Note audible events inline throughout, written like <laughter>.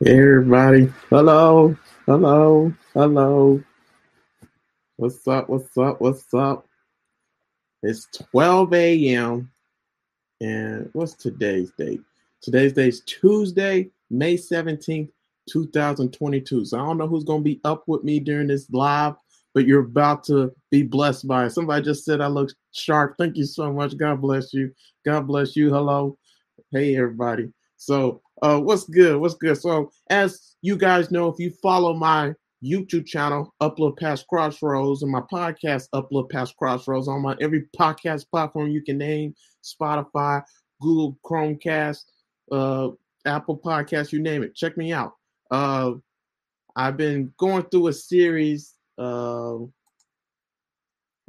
Hey everybody. Hello. Hello. Hello. What's up? What's up? What's up? It's 12 a.m. And what's today's date? Today's date is Tuesday, May 17th, 2022. So I don't know who's going to be up with me during this live, but you're about to be blessed by it. Somebody just said I look sharp. Thank you so much. God bless you. God bless you. Hello. Hey, everybody. So, uh, what's good? What's good? So, as you guys know, if you follow my YouTube channel, Uplift Past Crossroads, and my podcast, Uplift Past Crossroads, on my every podcast platform you can name, Spotify, Google Chromecast, uh, Apple Podcast, you name it. Check me out. Uh, I've been going through a series. Uh,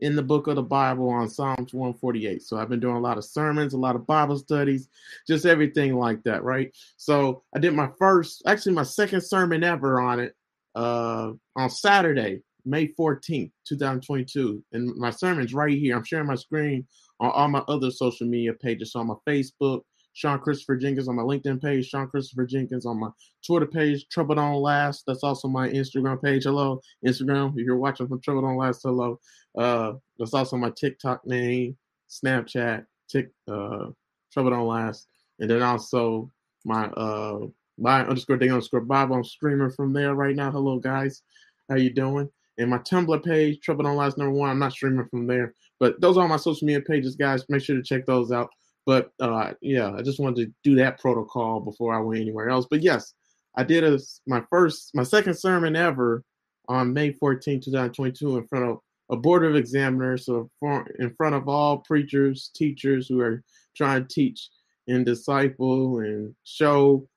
in the book of the Bible on Psalms 148. So I've been doing a lot of sermons, a lot of Bible studies, just everything like that, right? So I did my first, actually my second sermon ever on it uh, on Saturday, May 14th, 2022. And my sermon's right here. I'm sharing my screen on all my other social media pages. So on my Facebook, Sean Christopher Jenkins on my LinkedIn page, Sean Christopher Jenkins on my Twitter page, Trouble Don't Last. That's also my Instagram page. Hello, Instagram. If you're watching from Trouble Don't Last, hello. Uh, that's also my TikTok name, Snapchat, Tick, uh, Trouble Don't Last. And then also my uh my underscore day underscore Bible. I'm streaming from there right now. Hello guys. How you doing? And my Tumblr page, Trouble Don't Last number one. I'm not streaming from there. But those are my social media pages, guys. Make sure to check those out. But uh, yeah, I just wanted to do that protocol before I went anywhere else. But yes, I did a my first, my second sermon ever on May 14, 2022, in front of a board of examiners, so in front of all preachers, teachers who are trying to teach and disciple and show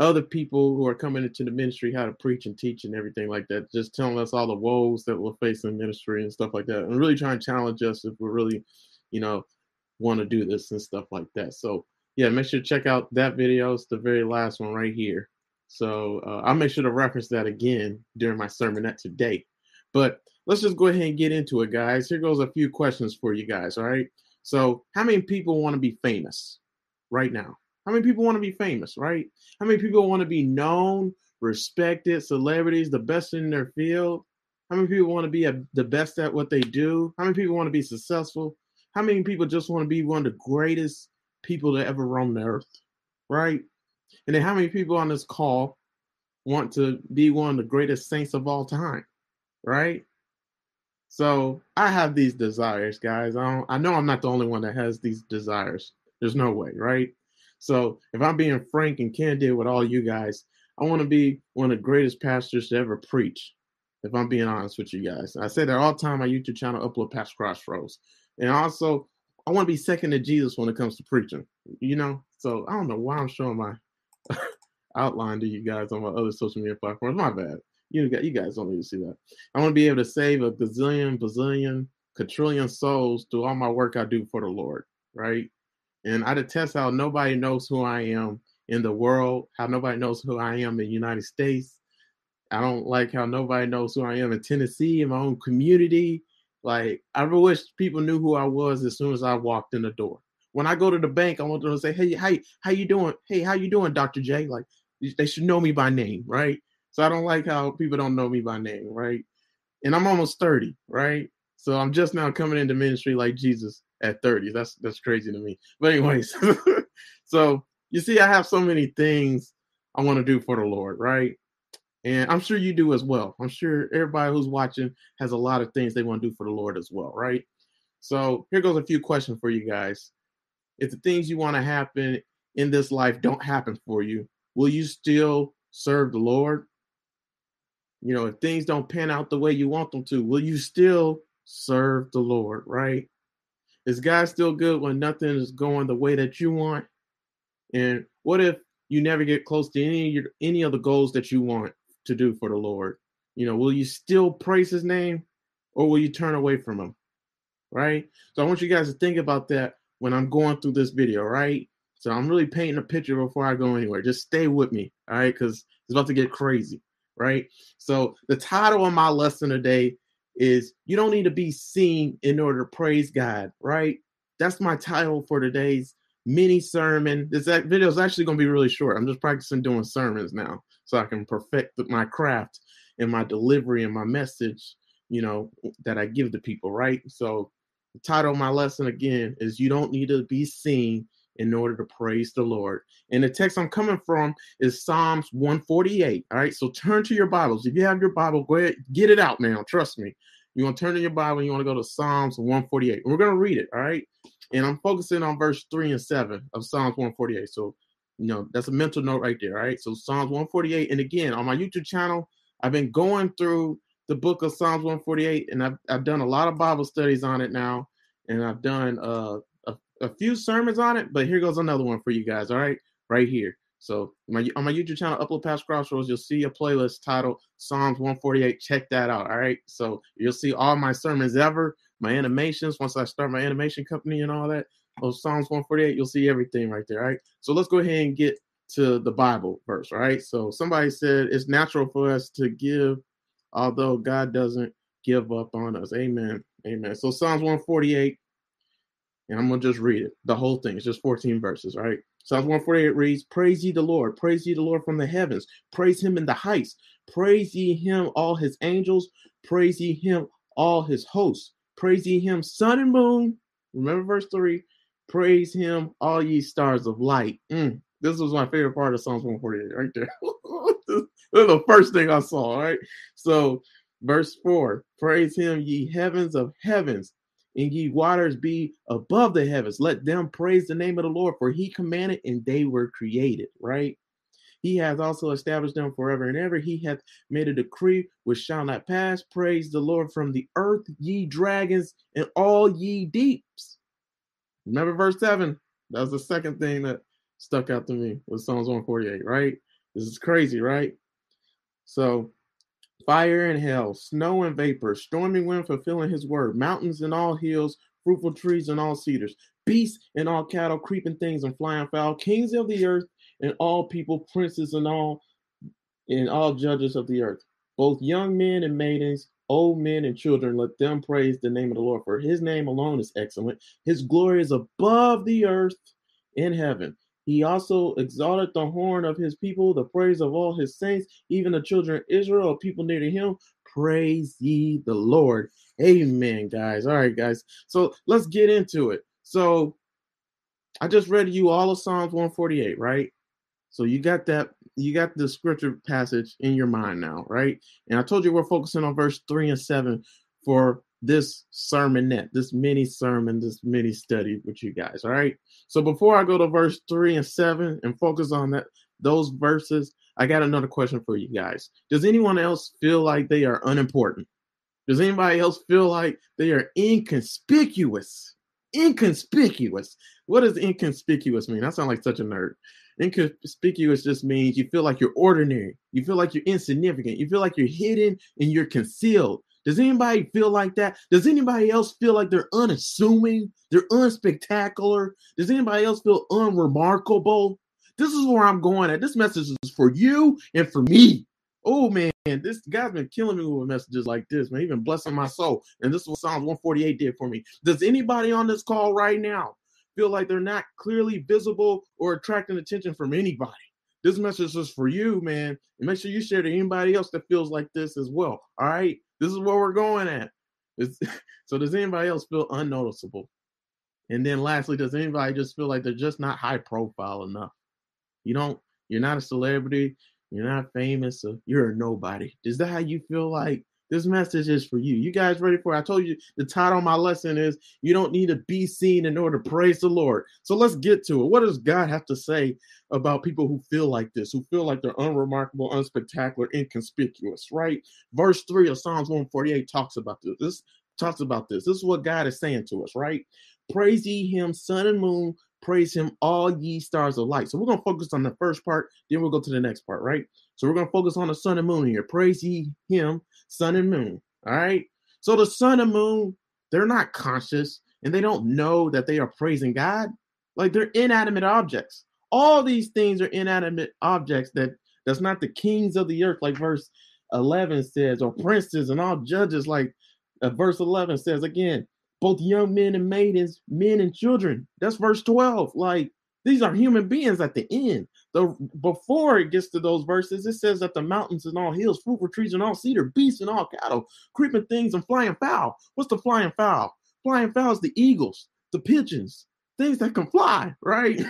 other people who are coming into the ministry how to preach and teach and everything like that. Just telling us all the woes that we'll face in ministry and stuff like that, and really trying to challenge us if we're really, you know, want to do this and stuff like that. So yeah, make sure to check out that video. It's the very last one right here. So uh, I'll make sure to reference that again during my sermonette today. But let's just go ahead and get into it, guys. Here goes a few questions for you guys. All right. So how many people want to be famous right now? How many people want to be famous, right? How many people want to be known, respected, celebrities, the best in their field? How many people want to be a, the best at what they do? How many people want to be successful? How many people just want to be one of the greatest people to ever roam the earth, right? And then how many people on this call want to be one of the greatest saints of all time, right? So I have these desires, guys. I, I know I'm not the only one that has these desires. There's no way, right? So if I'm being frank and candid with all you guys, I want to be one of the greatest pastors to ever preach. If I'm being honest with you guys, I say that all the time. My YouTube channel uplift past crossroads. And also, I want to be second to Jesus when it comes to preaching. You know, so I don't know why I'm showing my <laughs> outline to you guys on my other social media platforms. My bad. You got you guys don't need to see that. I want to be able to save a gazillion, bazillion, quadrillion souls through all my work I do for the Lord, right? And I detest how nobody knows who I am in the world, how nobody knows who I am in the United States. I don't like how nobody knows who I am in Tennessee, in my own community. Like I wish people knew who I was as soon as I walked in the door. When I go to the bank, I want them to say, "Hey, how how you doing? Hey, how you doing, Doctor J?" Like they should know me by name, right? So I don't like how people don't know me by name, right? And I'm almost 30, right? So I'm just now coming into ministry like Jesus at 30. That's that's crazy to me. But anyways, <laughs> so you see, I have so many things I want to do for the Lord, right? And I'm sure you do as well. I'm sure everybody who's watching has a lot of things they want to do for the Lord as well, right? So here goes a few questions for you guys. If the things you want to happen in this life don't happen for you, will you still serve the Lord? You know, if things don't pan out the way you want them to, will you still serve the Lord, right? Is God still good when nothing is going the way that you want? And what if you never get close to any of your, any of the goals that you want? To do for the Lord? You know, will you still praise his name or will you turn away from him? Right? So I want you guys to think about that when I'm going through this video, right? So I'm really painting a picture before I go anywhere. Just stay with me, all right? Because it's about to get crazy, right? So the title of my lesson today is You Don't Need to Be Seen in Order to Praise God, right? That's my title for today's mini sermon. This video is actually going to be really short. I'm just practicing doing sermons now so I can perfect my craft and my delivery and my message, you know, that I give to people, right? So the title of my lesson again is You Don't Need to Be Seen in order to praise the Lord. And the text I'm coming from is Psalms 148. All right. So turn to your Bibles. If you have your Bible, go ahead, get it out now. Trust me. You want to turn to your Bible, you want to go to Psalms 148. We're going to read it. All right. And I'm focusing on verse 3 and 7 of Psalms 148. So, you know, that's a mental note right there. All right. So Psalms 148. And again, on my YouTube channel, I've been going through the book of Psalms 148, and I've, I've done a lot of Bible studies on it now. And I've done uh, a few sermons on it, but here goes another one for you guys. All right, right here. So my, on my YouTube channel, Uplift Past Crossroads, you'll see a playlist titled Psalms 148. Check that out. All right. So you'll see all my sermons ever, my animations. Once I start my animation company and all that, those Psalms 148, you'll see everything right there. Right. So let's go ahead and get to the Bible verse. Right. So somebody said it's natural for us to give, although God doesn't give up on us. Amen. Amen. So Psalms 148 and I'm going to just read it. The whole thing. It's just 14 verses, right? Psalms 148 reads, Praise ye the Lord. Praise ye the Lord from the heavens. Praise him in the heights. Praise ye him, all his angels. Praise ye him, all his hosts. Praise ye him, sun and moon. Remember verse 3. Praise him, all ye stars of light. Mm, this was my favorite part of Psalms 148 right there. <laughs> this is the first thing I saw, right? So, verse 4 Praise him, ye heavens of heavens and ye waters be above the heavens. Let them praise the name of the Lord, for he commanded and they were created, right? He has also established them forever and ever. He hath made a decree which shall not pass. Praise the Lord from the earth, ye dragons, and all ye deeps. Remember verse 7. That was the second thing that stuck out to me with Psalms 148, right? This is crazy, right? So fire and hail, snow and vapor, stormy wind fulfilling his word, mountains and all hills, fruitful trees and all cedars, beasts and all cattle, creeping things and flying fowl, kings of the earth and all people, princes and all, and all judges of the earth, both young men and maidens, old men and children, let them praise the name of the Lord, for his name alone is excellent. His glory is above the earth in heaven. He also exalted the horn of his people, the praise of all his saints, even the children of Israel, people near to him. Praise ye the Lord. Amen, guys. All right, guys. So let's get into it. So I just read you all of Psalms 148, right? So you got that, you got the scripture passage in your mind now, right? And I told you we're focusing on verse 3 and 7 for this sermonette, this mini sermon, this mini study with you guys. All right. So before I go to verse three and seven and focus on that those verses, I got another question for you guys. Does anyone else feel like they are unimportant? Does anybody else feel like they are inconspicuous? Inconspicuous. What does inconspicuous mean? I sound like such a nerd. Inconspicuous just means you feel like you're ordinary. You feel like you're insignificant. You feel like you're hidden and you're concealed. Does anybody feel like that? Does anybody else feel like they're unassuming? They're unspectacular? Does anybody else feel unremarkable? This is where I'm going at. This message is for you and for me. Oh man, this guy's been killing me with messages like this, man. Even blessing my soul. And this is what Psalms 148 did for me. Does anybody on this call right now feel like they're not clearly visible or attracting attention from anybody? This message is for you, man. And make sure you share to anybody else that feels like this as well. All right. This is where we're going at. It's, <laughs> so does anybody else feel unnoticeable? And then lastly, does anybody just feel like they're just not high profile enough? You don't, you're not a celebrity, you're not famous, so you're a nobody. Is that how you feel like this message is for you. You guys ready for it? I told you the title of my lesson is You Don't Need to Be Seen in Order to Praise the Lord. So let's get to it. What does God have to say about people who feel like this, who feel like they're unremarkable, unspectacular, inconspicuous, right? Verse 3 of Psalms 148 talks about this. This talks about this. This is what God is saying to us, right? Praise ye him, sun and moon, praise him, all ye stars of light. So we're going to focus on the first part, then we'll go to the next part, right? So we're going to focus on the sun and moon here. Praise ye him, sun and moon. All right. So the sun and moon, they're not conscious and they don't know that they are praising God. Like they're inanimate objects. All these things are inanimate objects that that's not the kings of the earth, like verse 11 says, or princes and all judges, like uh, verse 11 says again. Both young men and maidens, men and children. That's verse 12. Like these are human beings at the end. The before it gets to those verses, it says that the mountains and all hills, fruitful trees and all cedar, beasts and all cattle, creeping things and flying fowl. What's the flying fowl? Flying fowl is the eagles, the pigeons, things that can fly, right?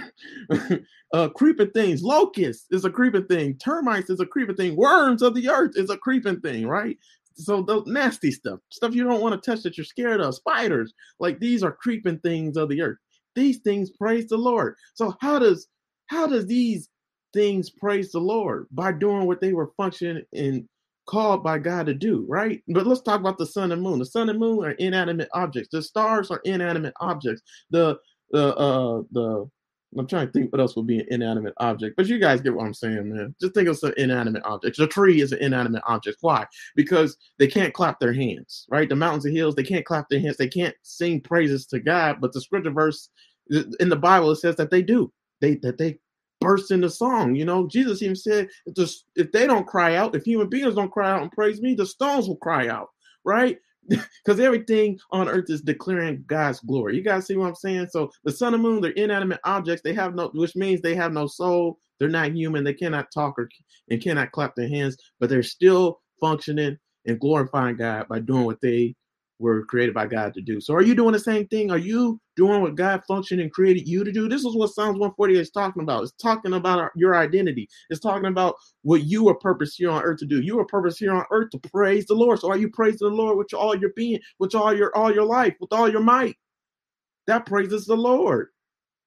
<laughs> uh, creeping things, locusts is a creeping thing, termites is a creeping thing, worms of the earth is a creeping thing, right? So the nasty stuff, stuff you don't want to touch that you're scared of, spiders, like these are creeping things of the earth. These things praise the Lord. So how does how does these things praise the Lord? By doing what they were functioning and called by God to do, right? But let's talk about the sun and moon. The sun and moon are inanimate objects. The stars are inanimate objects. The the uh the I'm trying to think what else would be an inanimate object, but you guys get what I'm saying, man. Just think of some inanimate objects. The tree is an inanimate object. Why? Because they can't clap their hands, right? The mountains and hills, they can't clap their hands. They can't sing praises to God. But the scripture verse in the Bible it says that they do. They that they burst into song. You know, Jesus even said, if, the, if they don't cry out, if human beings don't cry out and praise me, the stones will cry out, right? <laughs> because everything on earth is declaring God's glory. You guys see what I'm saying? So the sun and moon, they're inanimate objects. They have no, which means they have no soul. They're not human. They cannot talk or and cannot clap their hands, but they're still functioning and glorifying God by doing what they were created by God to do. So are you doing the same thing? Are you doing what God functioned and created you to do? This is what Psalms 148 is talking about. It's talking about your identity. It's talking about what you were purpose here on earth to do. You were purpose here on earth to praise the Lord. So are you praising the Lord with all your being, with all your all your life, with all your might? That praises the Lord.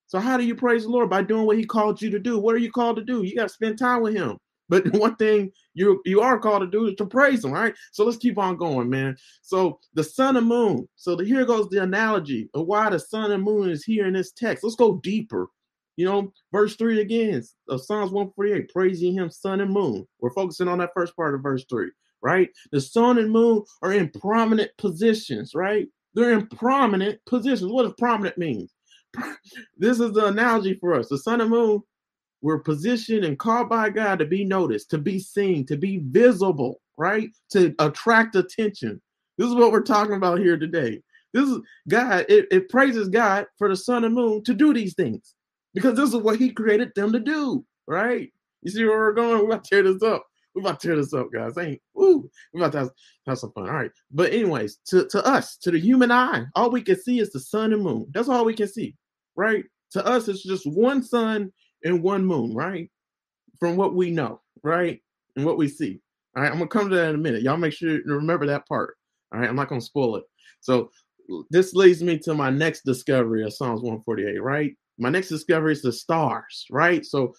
So how do you praise the Lord? By doing what he called you to do. What are you called to do? You got to spend time with him. But <laughs> one thing you you are called to do is to praise him, right? So let's keep on going, man. So the sun and moon. So the, here goes the analogy of why the sun and moon is here in this text. Let's go deeper. You know, verse three again of Psalms 148, praising him, sun and moon. We're focusing on that first part of verse three, right? The sun and moon are in prominent positions, right? They're in prominent positions. What does prominent mean? <laughs> this is the analogy for us. The sun and moon we're positioned and called by God to be noticed, to be seen, to be visible, right? To attract attention. This is what we're talking about here today. This is God, it, it praises God for the sun and moon to do these things because this is what He created them to do, right? You see where we're going? We're about to tear this up. We're about to tear this up, guys. Ain't ooh, we're about to have, have some fun. All right. But, anyways, to, to us, to the human eye, all we can see is the sun and moon. That's all we can see, right? To us, it's just one sun and one moon, right? From what we know, right? And what we see. All right, I'm gonna come to that in a minute. Y'all make sure to remember that part. All right, I'm not gonna spoil it. So this leads me to my next discovery of Psalms 148, right? My next discovery is the stars, right? So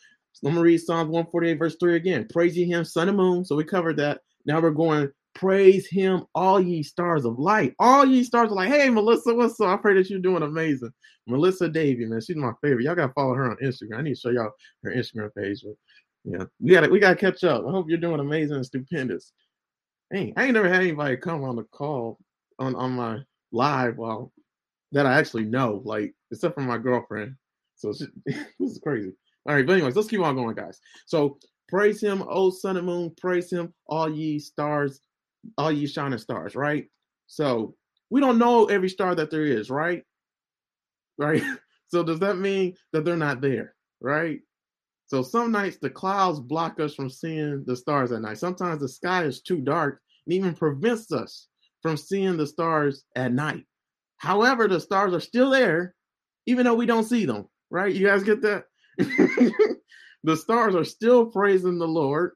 I'm gonna read Psalms 148, verse 3 again. Praise ye him, sun and moon. So we covered that. Now we're going Praise him, all ye stars of light. All ye stars like, hey, Melissa, what's up? I pray that you're doing amazing. Melissa Davy, man, she's my favorite. Y'all gotta follow her on Instagram. I need to show y'all her Instagram page. But yeah, we gotta we gotta catch up. I hope you're doing amazing and stupendous. Hey, I ain't never had anybody come on the call on on my live while that I actually know, like except for my girlfriend. So she, <laughs> this is crazy. All right, but anyways, let's keep on going, guys. So praise him, O sun and moon, praise him, all ye stars all you shining stars, right? So we don't know every star that there is, right? Right. <laughs> So does that mean that they're not there, right? So some nights the clouds block us from seeing the stars at night. Sometimes the sky is too dark and even prevents us from seeing the stars at night. However, the stars are still there, even though we don't see them, right? You guys get that? <laughs> the stars are still praising the Lord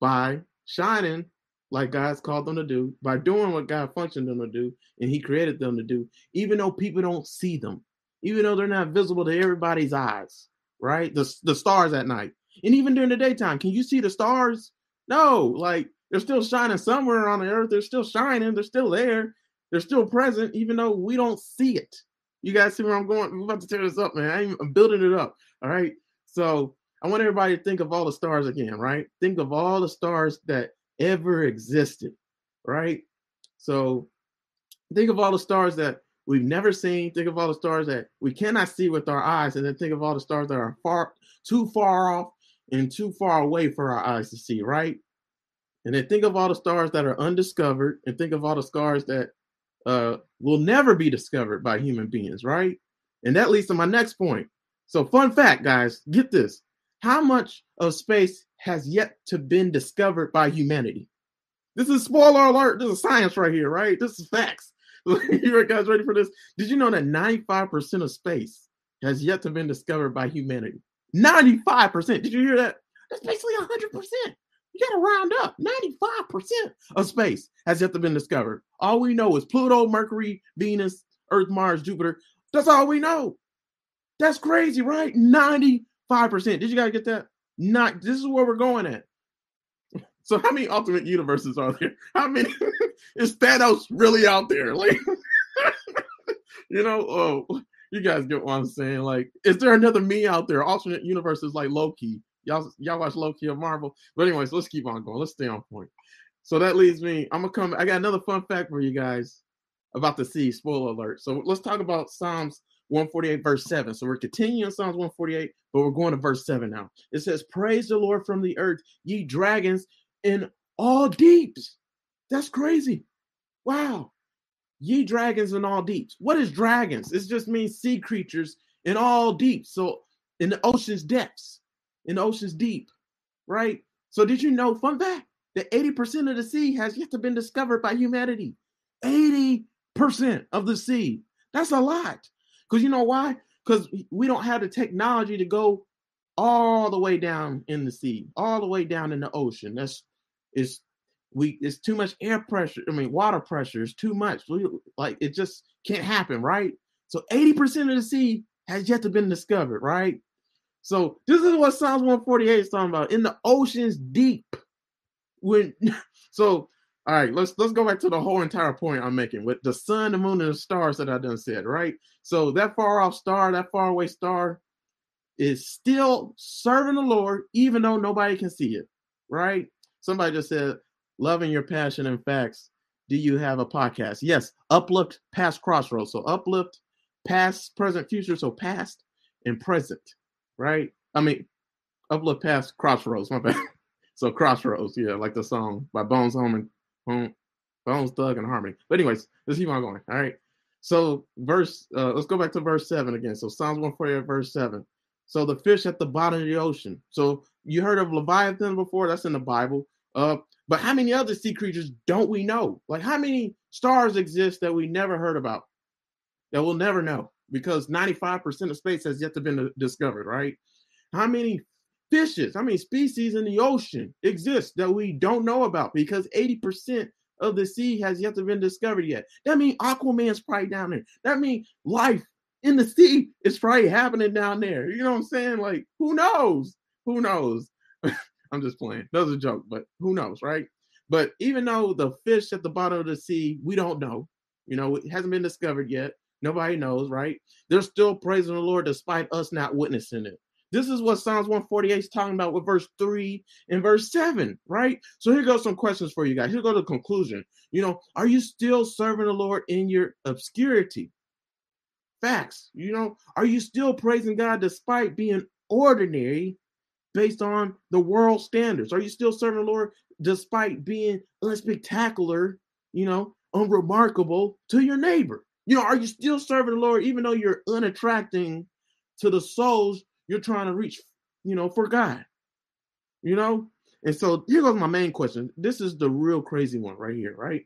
by shining like God's called them to do, by doing what God functioned them to do, and He created them to do, even though people don't see them, even though they're not visible to everybody's eyes, right? The, the stars at night. And even during the daytime, can you see the stars? No, like they're still shining somewhere on the earth. They're still shining. They're still there. They're still present, even though we don't see it. You guys see where I'm going? I'm about to tear this up, man. I'm building it up. All right. So I want everybody to think of all the stars again, right? Think of all the stars that ever existed, right? So think of all the stars that we've never seen. Think of all the stars that we cannot see with our eyes, and then think of all the stars that are far too far off and too far away for our eyes to see, right? And then think of all the stars that are undiscovered, and think of all the stars that uh, will never be discovered by human beings, right? And that leads to my next point. So, fun fact, guys, get this: how much of space has yet to been discovered by humanity? This is spoiler alert. This is science right here, right? This is facts. <laughs> you guys ready for this? Did you know that 95% of space has yet to been discovered by humanity? 95%. Did you hear that? That's basically 100%. You got to round up. 95% of space has yet to been discovered. All we know is Pluto, Mercury, Venus, Earth, Mars, Jupiter. That's all we know. That's crazy, right? 95%. Did you guys get that? Not this is where we're going at. <laughs> So how many alternate universes are there? <laughs> How many <laughs> is Thanos really out there? Like you know, oh you guys get what I'm saying. Like, is there another me out there? Alternate universes like Loki. Y'all y'all watch Loki or Marvel. But anyways, let's keep on going. Let's stay on point. So that leads me. I'm gonna come. I got another fun fact for you guys about the sea. Spoiler alert. So let's talk about Psalms 148, verse 7. So we're continuing Psalms 148, but we're going to verse 7 now. It says, Praise the Lord from the earth, ye dragons in all deeps. That's crazy. Wow. Ye dragons in all deeps. What is dragons? It just means sea creatures in all deeps. So in the ocean's depths, in the ocean's deep, right? So did you know, fun fact, that 80% of the sea has yet to been discovered by humanity. 80% of the sea. That's a lot. Because you know why? Because we don't have the technology to go all the way down in the sea, all the way down in the ocean. That's it's we it's too much air pressure. I mean, water pressure is too much. We, like it just can't happen, right? So 80% of the sea has yet to been discovered, right? So this is what Psalms 148 is talking about. In the oceans deep. When <laughs> so all right, let's let's go back to the whole entire point I'm making with the sun, the moon, and the stars that I done said, right? So that far off star, that far away star is still serving the Lord, even though nobody can see it, right? Somebody just said, loving your passion and facts. Do you have a podcast? Yes, uplift past crossroads. So uplift past, present, future. So past and present, right? I mean, uplift past crossroads. My bad. <laughs> so crossroads, yeah, like the song by Bones Home and Home, Bones Thug and Harmony. But anyways, let's keep on going. All right. So verse, uh, let's go back to verse seven again. So Psalms 148, verse seven. So the fish at the bottom of the ocean. So you heard of Leviathan before? That's in the Bible. Uh, but how many other sea creatures don't we know? Like how many stars exist that we never heard about? That we'll never know because 95% of space has yet to been discovered, right? How many fishes, how many species in the ocean exist that we don't know about because 80% of the sea has yet to been discovered yet. That means Aquaman's probably down there. That means life in the sea is probably happening down there. You know what I'm saying? Like, who knows? Who knows? <laughs> I'm just playing. That was a joke, but who knows, right? But even though the fish at the bottom of the sea, we don't know, you know, it hasn't been discovered yet. Nobody knows, right? They're still praising the Lord despite us not witnessing it. This is what Psalms 148 is talking about with verse 3 and verse 7, right? So here goes some questions for you guys. Here go the conclusion. You know, are you still serving the Lord in your obscurity? Facts. You know, are you still praising God despite being ordinary based on the world standards? Are you still serving the Lord despite being unspectacular, you know, unremarkable to your neighbor? You know, are you still serving the Lord even though you're unattracting to the souls you're trying to reach, you know, for God? You know? And so here goes my main question. This is the real crazy one right here, right?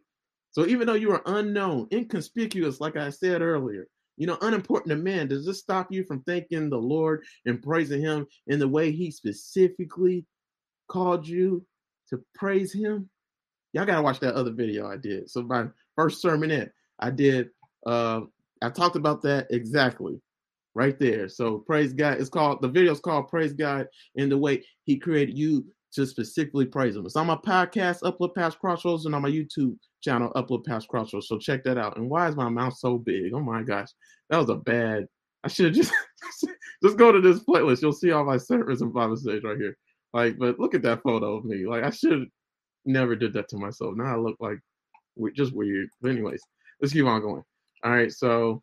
So even though you are unknown, inconspicuous, like I said earlier, you know, unimportant to man, does this stop you from thanking the Lord and praising Him in the way He specifically called you to praise Him? Y'all gotta watch that other video I did. So my first sermon sermonette, I did. Uh, I talked about that exactly right there. So praise God. It's called the video is called Praise God in the way He created you to specifically praise Him. It's on my podcast, Uplift Past Crossroads, and on my YouTube channel, Uplift Past Crossroads. So check that out. And why is my mouth so big? Oh my gosh, that was a bad. I should just <laughs> just go to this playlist. You'll see all my sermons and Bible studies right here. Like, but look at that photo of me. Like, I should never did that to myself. Now I look like just weird. But anyways, let's keep on going. All right, so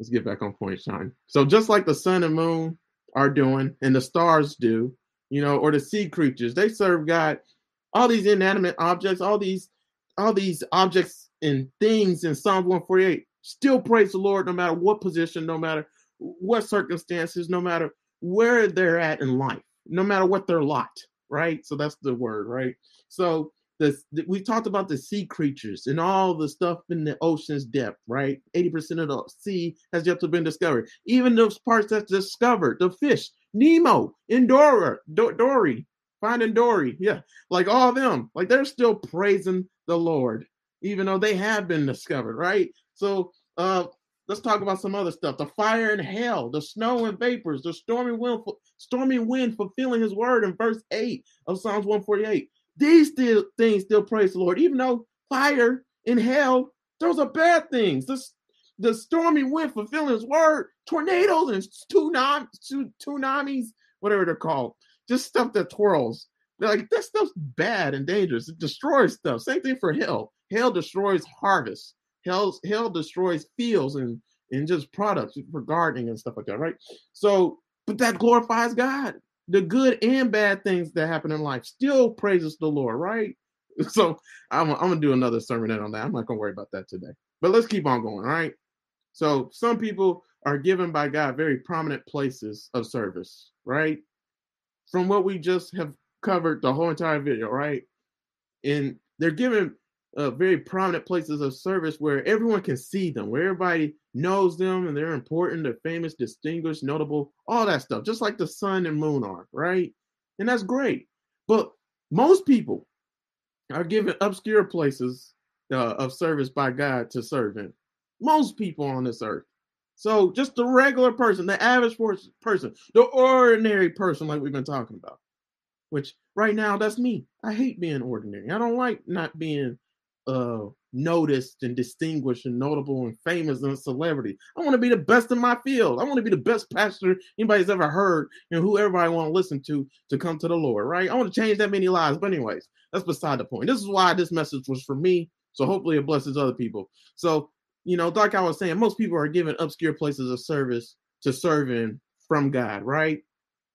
let's get back on point, Sean. So just like the sun and moon are doing, and the stars do, you know, or the sea creatures, they serve God all these inanimate objects, all these all these objects and things in Psalm 148 still praise the Lord no matter what position, no matter what circumstances, no matter where they're at in life, no matter what their lot, right? So that's the word, right? So this we talked about the sea creatures and all the stuff in the ocean's depth, right? 80% of the sea has yet to been discovered. Even those parts that's discovered, the fish, Nemo, Endora, Do- Dory, Finding Dory, yeah, like all them, like they're still praising the Lord, even though they have been discovered, right? So uh let's talk about some other stuff. The fire and hail, the snow and vapors, the stormy wind, stormy wind fulfilling his word in verse 8 of Psalms 148 these still things still praise the Lord, even though fire and hell, those are bad things. The, the stormy wind fulfilling his word, tornadoes and tsunamis, tsunamis, whatever they're called, just stuff that twirls. They're like that stuff's bad and dangerous. It destroys stuff. Same thing for hell. Hell destroys harvest. Hell, hell destroys fields and and just products for gardening and stuff like that, right? So, but that glorifies God the good and bad things that happen in life still praises the Lord, right? <laughs> So I'm, I'm gonna do another sermon on that. I'm not gonna worry about that today. But let's keep on going, all right? So some people are given by God very prominent places of service, right? From what we just have covered the whole entire video, right? And they're given uh, very prominent places of service where everyone can see them, where everybody knows them and they're important, they're famous, distinguished, notable, all that stuff, just like the sun and moon are, right? And that's great. But most people are given obscure places uh, of service by God to serve in. Most people on this earth. So just the regular person, the average person, the ordinary person, like we've been talking about, which right now that's me. I hate being ordinary. I don't like not being uh noticed and distinguished and notable and famous and celebrity. I want to be the best in my field. I want to be the best pastor anybody's ever heard and who everybody want to listen to to come to the Lord, right? I want to change that many lives. But anyways, that's beside the point. This is why this message was for me. So hopefully it blesses other people. So, you know, like I was saying, most people are given obscure places of service to serve in from God, right?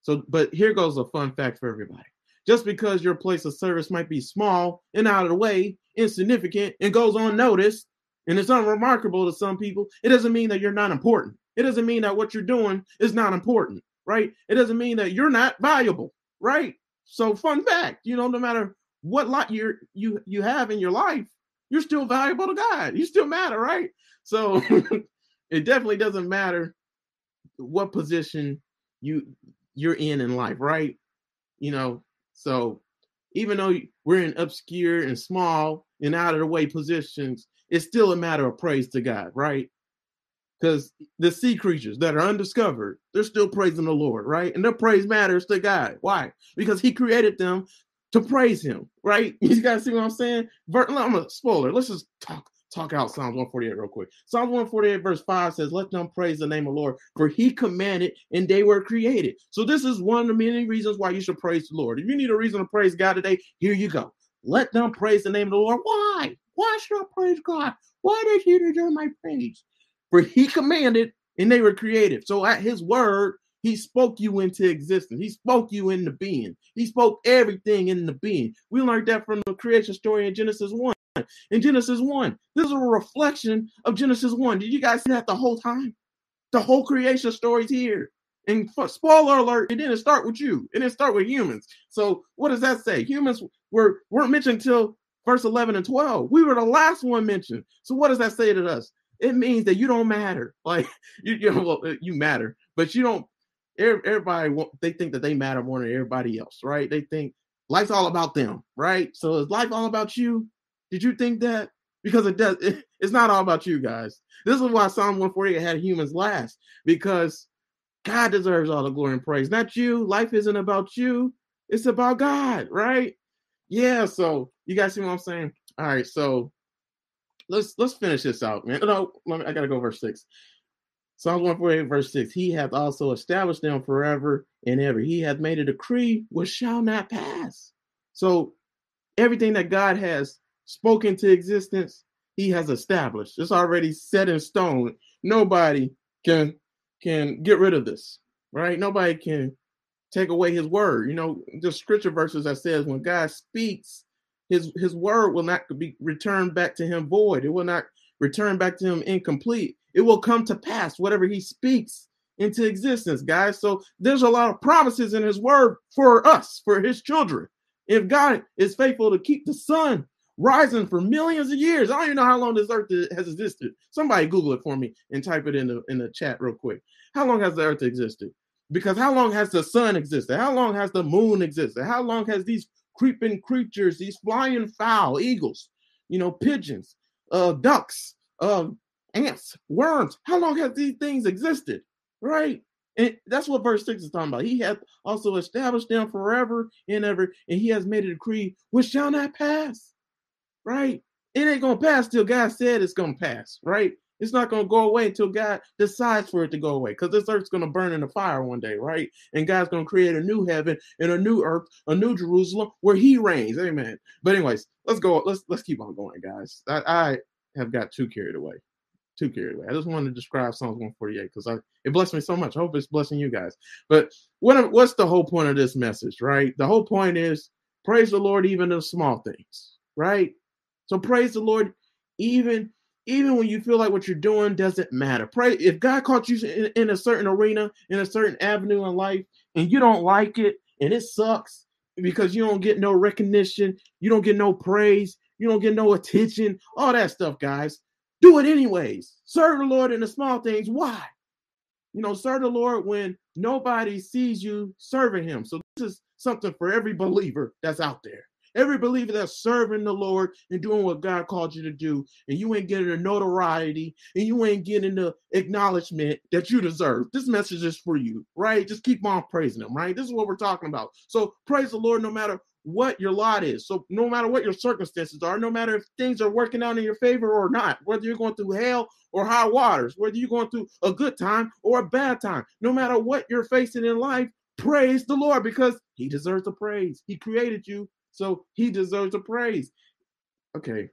So, but here goes a fun fact for everybody. Just because your place of service might be small and out of the way, insignificant, and goes unnoticed, and it's unremarkable to some people, it doesn't mean that you're not important. It doesn't mean that what you're doing is not important, right? It doesn't mean that you're not valuable, right? So, fun fact, you know, no matter what lot you you you have in your life, you're still valuable to God. You still matter, right? So, <laughs> it definitely doesn't matter what position you you're in in life, right? You know, so even though we're in obscure and small and out of the way positions, it's still a matter of praise to God, right? Because the sea creatures that are undiscovered, they're still praising the Lord, right? And their praise matters to God. Why? Because He created them to praise Him, right? <laughs> You guys see what I'm saying? I'm a spoiler. Let's just talk talk out Psalms 148 real quick. Psalms 148, verse 5 says, Let them praise the name of the Lord, for he commanded and they were created. So, this is one of the many reasons why you should praise the Lord. If you need a reason to praise God today, here you go. Let them praise the name of the Lord. Why? Why should I praise God? Why did he deserve my praise? For he commanded and they were created. So, at his word, he spoke you into existence. He spoke you into being. He spoke everything in the being. We learned that from the creation story in Genesis 1 in Genesis 1. This is a reflection of Genesis 1. Did you guys see that the whole time? The whole creation story's here. And spoiler alert, it didn't start with you. It didn't start with humans. So what does that say? Humans were weren't mentioned until verse 11 and 12. We were the last one mentioned. So what does that say to us? It means that you don't matter. <laughs> Like you, you know, well, uh, you matter, but you don't. Everybody they think that they matter more than everybody else, right? They think life's all about them, right? So is life all about you? Did you think that? Because it does. It, it's not all about you guys. This is why Psalm 148 had humans last because God deserves all the glory and praise, not you. Life isn't about you. It's about God, right? Yeah. So you guys see what I'm saying? All right. So let's let's finish this out, man. No, me, I gotta go verse six. Psalms 148, verse 6. He hath also established them forever and ever. He hath made a decree which shall not pass. So everything that God has spoken to existence, he has established. It's already set in stone. Nobody can can get rid of this, right? Nobody can take away his word. You know, the scripture verses that says when God speaks, His his word will not be returned back to him void. It will not return back to him incomplete. It will come to pass whatever he speaks into existence, guys. So there's a lot of promises in his word for us, for his children. If God is faithful to keep the sun rising for millions of years, I don't even know how long this earth has existed. Somebody Google it for me and type it in the in the chat real quick. How long has the earth existed? Because how long has the sun existed? How long has the moon existed? How long has these creeping creatures, these flying fowl, eagles, you know, pigeons, uh, ducks, uh, ants, worms, how long have these things existed? Right? And that's what verse 6 is talking about. He hath also established them forever and ever, and he has made a decree which shall not pass. Right? It ain't gonna pass till God said it's gonna pass, right? It's not to go away until God decides for it to go away because this earth's to burn in the fire one day, right? And God's to create a new heaven and a new earth, a new Jerusalem where he reigns. Amen. But anyways, let's go. Let's let's keep on going, guys. I, I have got too carried away. Too carried away. I just wanted to describe Psalms 148 because I it blessed me so much. I hope it's blessing you guys. But what what's the whole point of this message, right? The whole point is praise the Lord even in small things, right? So praise the Lord even even when you feel like what you're doing doesn't matter. Pray if God caught you in, in, a certain arena, in a certain avenue in life, and you don't like it and it sucks because you don't get no recognition, you don't get no praise, you don't get no attention, all that stuff, guys. Do it anyways. Serve the Lord in the small things. Why? You know, serve the Lord when nobody sees you serving Him. So, this is something for every believer that's out there. Every believer that's serving the Lord and doing what God called you to do, and you ain't getting the notoriety and you ain't getting the acknowledgement that you deserve. This message is for you, right? Just keep on praising Him, right? This is what we're talking about. So praise the Lord no matter what your lot is. So no matter what your circumstances are, no matter if things are working out in your favor or not, whether you're going through hell or high waters, whether you're going through a good time or a bad time, no matter what you're facing in life, praise the Lord because He deserves the praise. He created you so he deserves a praise. Okay.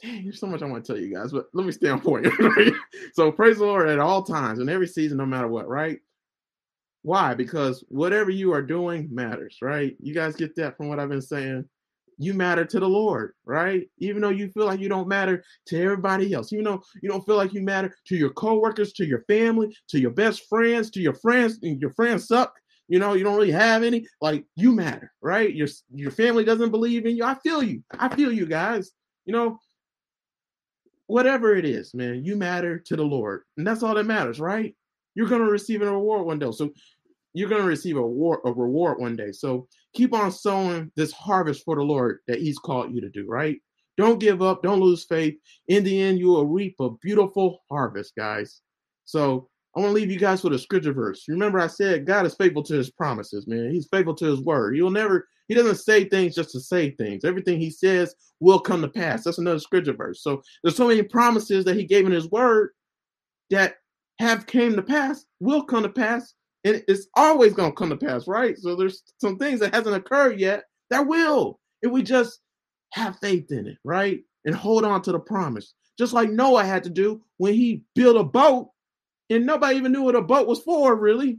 Dang, there's so much I want to tell you guys, but let me stay on point. <laughs> So praise the Lord at all times in every season, no matter what, right? Why? Because whatever you are doing matters, right? You guys get that from what I've been saying. You matter to the Lord, right? Even though you feel like you don't matter to everybody else, you know, you don't feel like you matter to your coworkers, to your family, to your best friends, to your friends, and your friends suck you know, you don't really have any, like you matter, right? Your your family doesn't believe in you. I feel you. I feel you guys. You know, whatever it is, man, you matter to the Lord. And that's all that matters, right? You're gonna receive a reward one day. So you're gonna receive a reward, a reward one day. So keep on sowing this harvest for the Lord that He's called you to do, right? Don't give up, don't lose faith. In the end, you will reap a beautiful harvest, guys. So I want to leave you guys with a scripture verse. Remember, I said God is faithful to his promises, man. He's faithful to his word. He'll never, he doesn't say things just to say things. Everything he says will come to pass. That's another scripture verse. So there's so many promises that he gave in his word that have came to pass, will come to pass, and it's always going to come to pass, right? So there's some things that hasn't occurred yet that will, if we just have faith in it, right? And hold on to the promise. Just like Noah had to do when he built a boat and nobody even knew what a boat was for, really.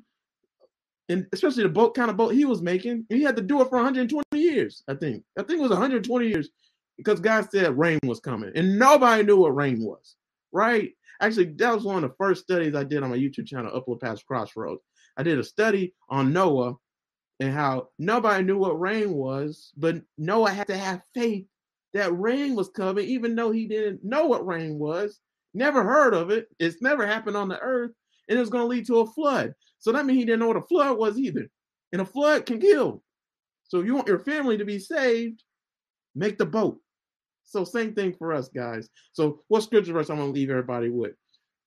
And especially the boat kind of boat he was making. He had to do it for 120 years, I think. I think it was 120 years because God said rain was coming, and nobody knew what rain was, right? Actually, that was one of the first studies I did on my YouTube channel, Upward Past Crossroads. I did a study on Noah and how nobody knew what rain was, but Noah had to have faith that rain was coming, even though he didn't know what rain was. Never heard of it. It's never happened on the earth. And it's going to lead to a flood. So that means he didn't know what a flood was either. And a flood can kill. So if you want your family to be saved, make the boat. So same thing for us, guys. So what scripture verse I'm going to leave everybody with?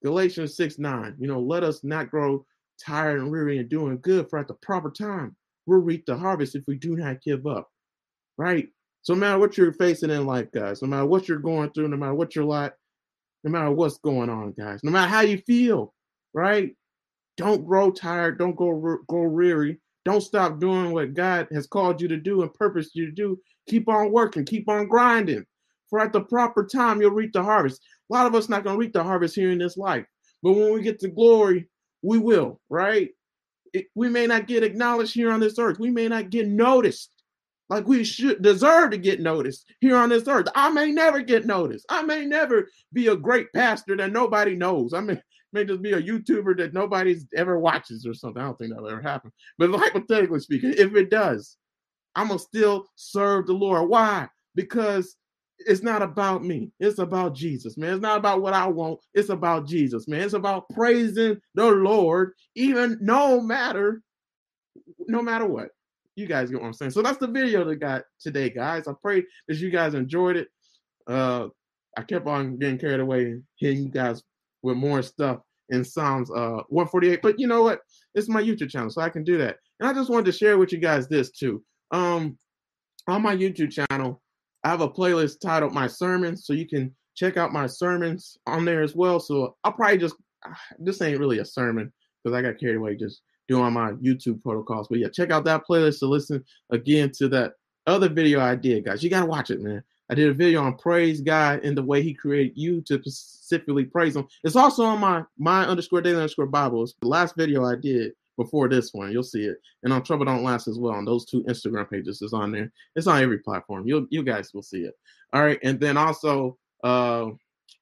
Galatians 6 9. You know, let us not grow tired and weary and doing good, for at the proper time we'll reap the harvest if we do not give up. Right? So no matter what you're facing in life, guys, no matter what you're going through, no matter what you're like, no matter what's going on, guys. No matter how you feel, right? Don't grow tired. Don't go go weary. Don't stop doing what God has called you to do and purposed you to do. Keep on working. Keep on grinding. For at the proper time, you'll reap the harvest. A lot of us not to reap the harvest here in this life, but when we get to glory, we will. Right? It, we may not get acknowledged here on this earth. We may not get noticed like we should deserve to get noticed here on this earth. I may never get noticed. I may never be a great pastor that nobody knows. I may, may just be a YouTuber that nobody's ever watches or something. I don't think that'll ever happen. But hypothetically speaking, if it does, I'm gonna still serve the Lord. Why? Because it's not about me. It's about Jesus, man. It's not about what I want. It's about Jesus, man. It's about praising the Lord, even no matter, no matter what. You guys get what I'm saying. So that's the video that got today, guys. I pray that you guys enjoyed it. Uh, I kept on getting carried away, and hitting you guys with more stuff in Psalms uh 148. But you know what? It's my YouTube channel, so I can do that. And I just wanted to share with you guys this too. Um, on my YouTube channel, I have a playlist titled My Sermons, so you can check out my sermons on there as well. So I'll probably just this ain't really a sermon because I got carried away just doing my YouTube protocols. But yeah, check out that playlist to listen again to that other video I did, guys. You gotta watch it, man. I did a video on praise God and the way He created you to specifically praise Him. It's also on my my underscore daily underscore Bible. It's the last video I did before this one. You'll see it, and on Trouble Don't Last as well. On those two Instagram pages, is on there. It's on every platform. You you guys will see it. All right, and then also, uh,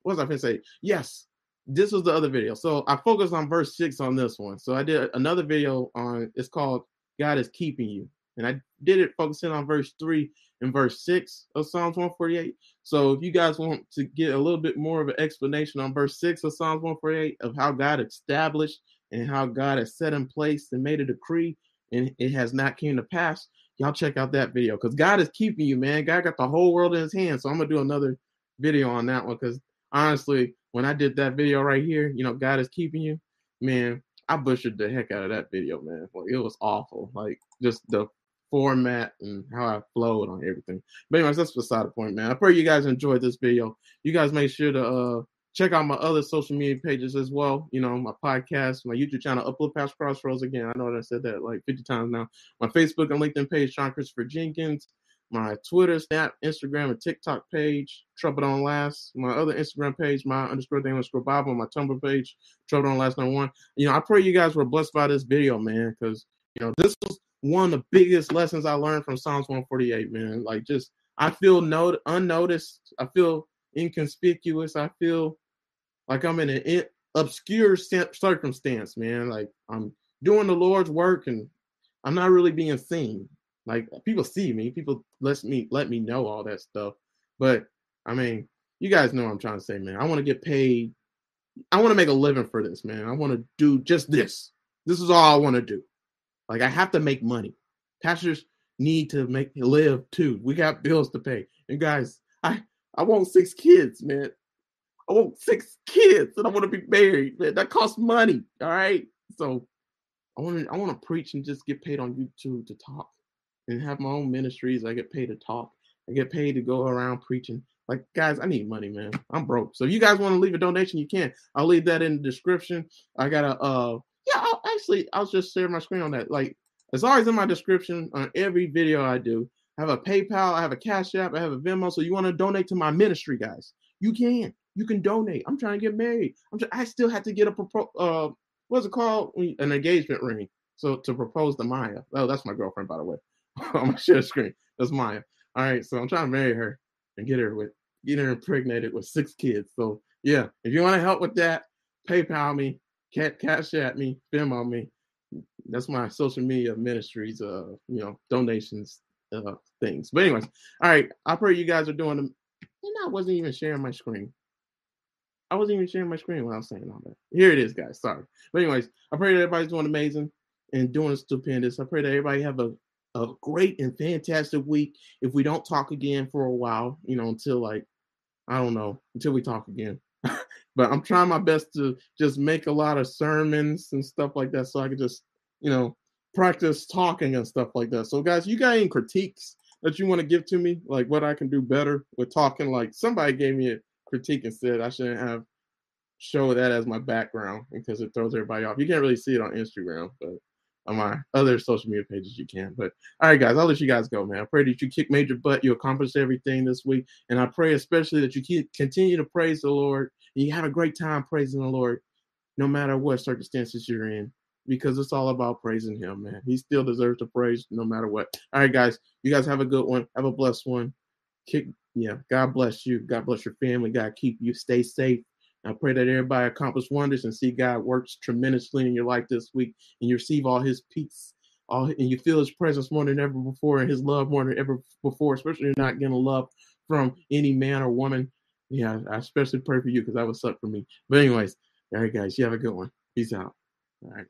what was I to say? Yes, this was the other video. So I focused on verse six on this one. So I did another video on. It's called God is keeping you, and I did it focusing on verse three and verse six of Psalms 148. So if you guys want to get a little bit more of an explanation on verse six of Psalms 148 of how God established and how God has set in place and made a decree and it has not came to pass, y'all check out that video because God is keeping you, man. God got the whole world in his hands. So I'm gonna do another video on that one because honestly, when I did that video right here, you know, God is keeping you, man. I butchered the heck out of that video, man. Like it was awful. Like just the format and how I flowed on everything. But anyways, that's beside the point, man. I pray you guys enjoyed this video. You guys make sure to uh check out my other social media pages as well. You know, my podcast, my YouTube channel, Uplift Past Crossroads. Again, I know that I said that like 50 times now. My Facebook and LinkedIn page, Sean Christopher Jenkins. My Twitter, Snap, Instagram, and TikTok page, Trouble Don't Last. My other Instagram page, my underscore thing underscore Bible. My Tumblr page, Trouble Don't Last number one. You know, I pray you guys were blessed by this video, man, because you know this was one of the biggest lessons I learned from Psalms 148, man. Like just I feel no unnoticed. I feel inconspicuous. I feel like I'm in an obscure circumstance, man. Like I'm doing the Lord's work and I'm not really being seen. Like people see me, people let me let me know all that stuff. But I mean, you guys know what I'm trying to say, man. I want to get paid. I want to make a living for this, man. I want to do just this. This is all I want to do. Like I have to make money. Pastors need to make live too. We got bills to pay. And guys, I I want six kids, man. I want six kids and I want to be married. Man, that costs money. All right. So I want to I want to preach and just get paid on YouTube to talk and have my own ministries. I get paid to talk. I get paid to go around preaching. Like guys, I need money, man. I'm broke. So if you guys want to leave a donation, you can. I'll leave that in the description. I got a uh yeah, I'll actually I'll just share my screen on that. Like it's always in my description on every video I do. I have a PayPal, I have a Cash App, I have a Venmo. So you want to donate to my ministry, guys? You can. You can donate. I'm trying to get married. I'm. Just, I still have to get a propo- uh, what's it called? An engagement ring. So to propose to Maya. Oh, that's my girlfriend, by the way. <laughs> I'm gonna share screen. That's Maya. All right. So I'm trying to marry her and get her with get her impregnated with six kids. So yeah, if you want to help with that, PayPal me, cat cash at me, Venmo me. That's my social media ministries. Uh, you know, donations, uh, things. But anyways, all right. I pray you guys are doing them. And I wasn't even sharing my screen. I wasn't even sharing my screen when I was saying all that. Here it is, guys. Sorry. But anyways, I pray that everybody's doing amazing and doing stupendous. I pray that everybody have a, a great and fantastic week. If we don't talk again for a while, you know, until like, I don't know, until we talk again. <laughs> but I'm trying my best to just make a lot of sermons and stuff like that so I can just, you know, practice talking and stuff like that. So guys, you got any critiques that you want to give to me? Like what I can do better with talking? Like somebody gave me a critique and said I shouldn't have show that as my background because it throws everybody off. You can't really see it on Instagram, but on my other social media pages you can. But all right, guys, I'll let you guys go, man. I pray that you kick major butt, you accomplish everything this week, and I pray especially that you keep continue to praise the Lord and you have a great time praising the Lord, no matter what circumstances you're in. because it's all about praising him, man. He still deserves to praise no matter what. All right, guys. You guys have a good one. Have a blessed one. Kick, yeah. God bless you. God bless your family. God keep you. Stay safe. I pray that everybody accomplish wonders and see God works tremendously in your life this week and you receive all his peace. All, and you feel his presence more than ever before and his love more than ever before, especially you're not getting love from any man or woman. Yeah, I especially pray for you because that was suck for me. But anyways, all right, guys, you have a good one. Peace out. All right.